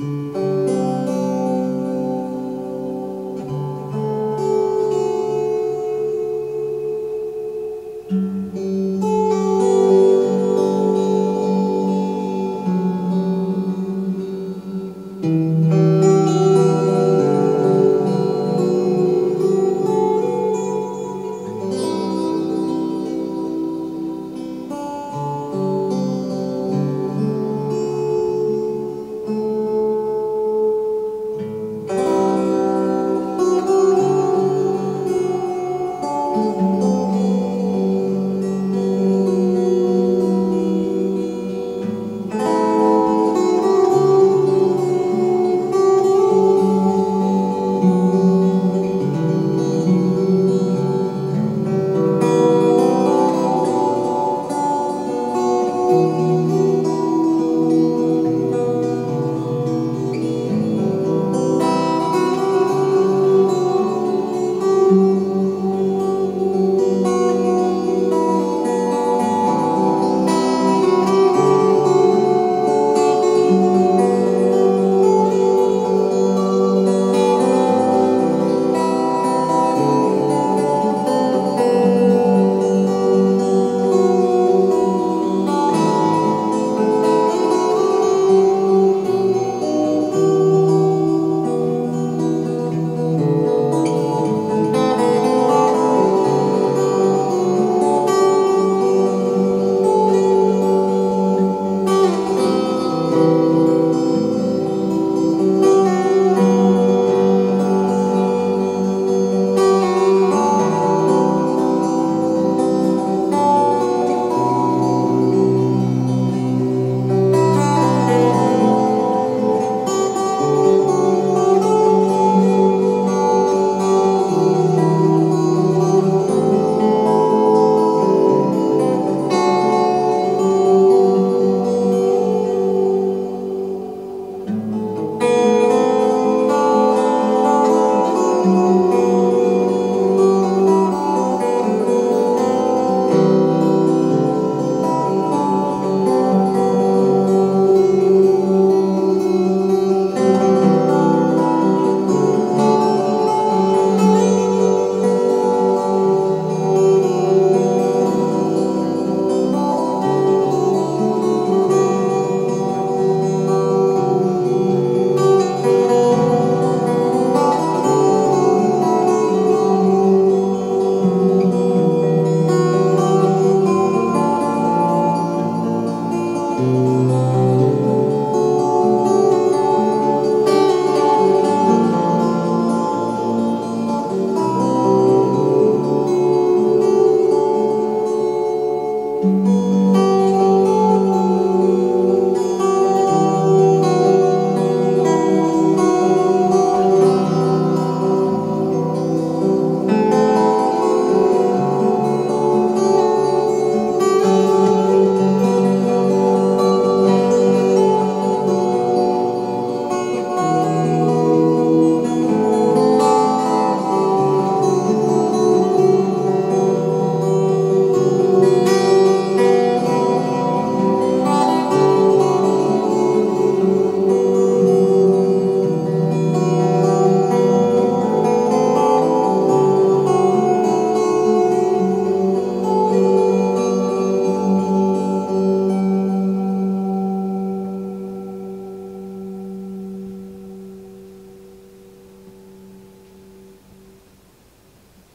Mm-hmm. Música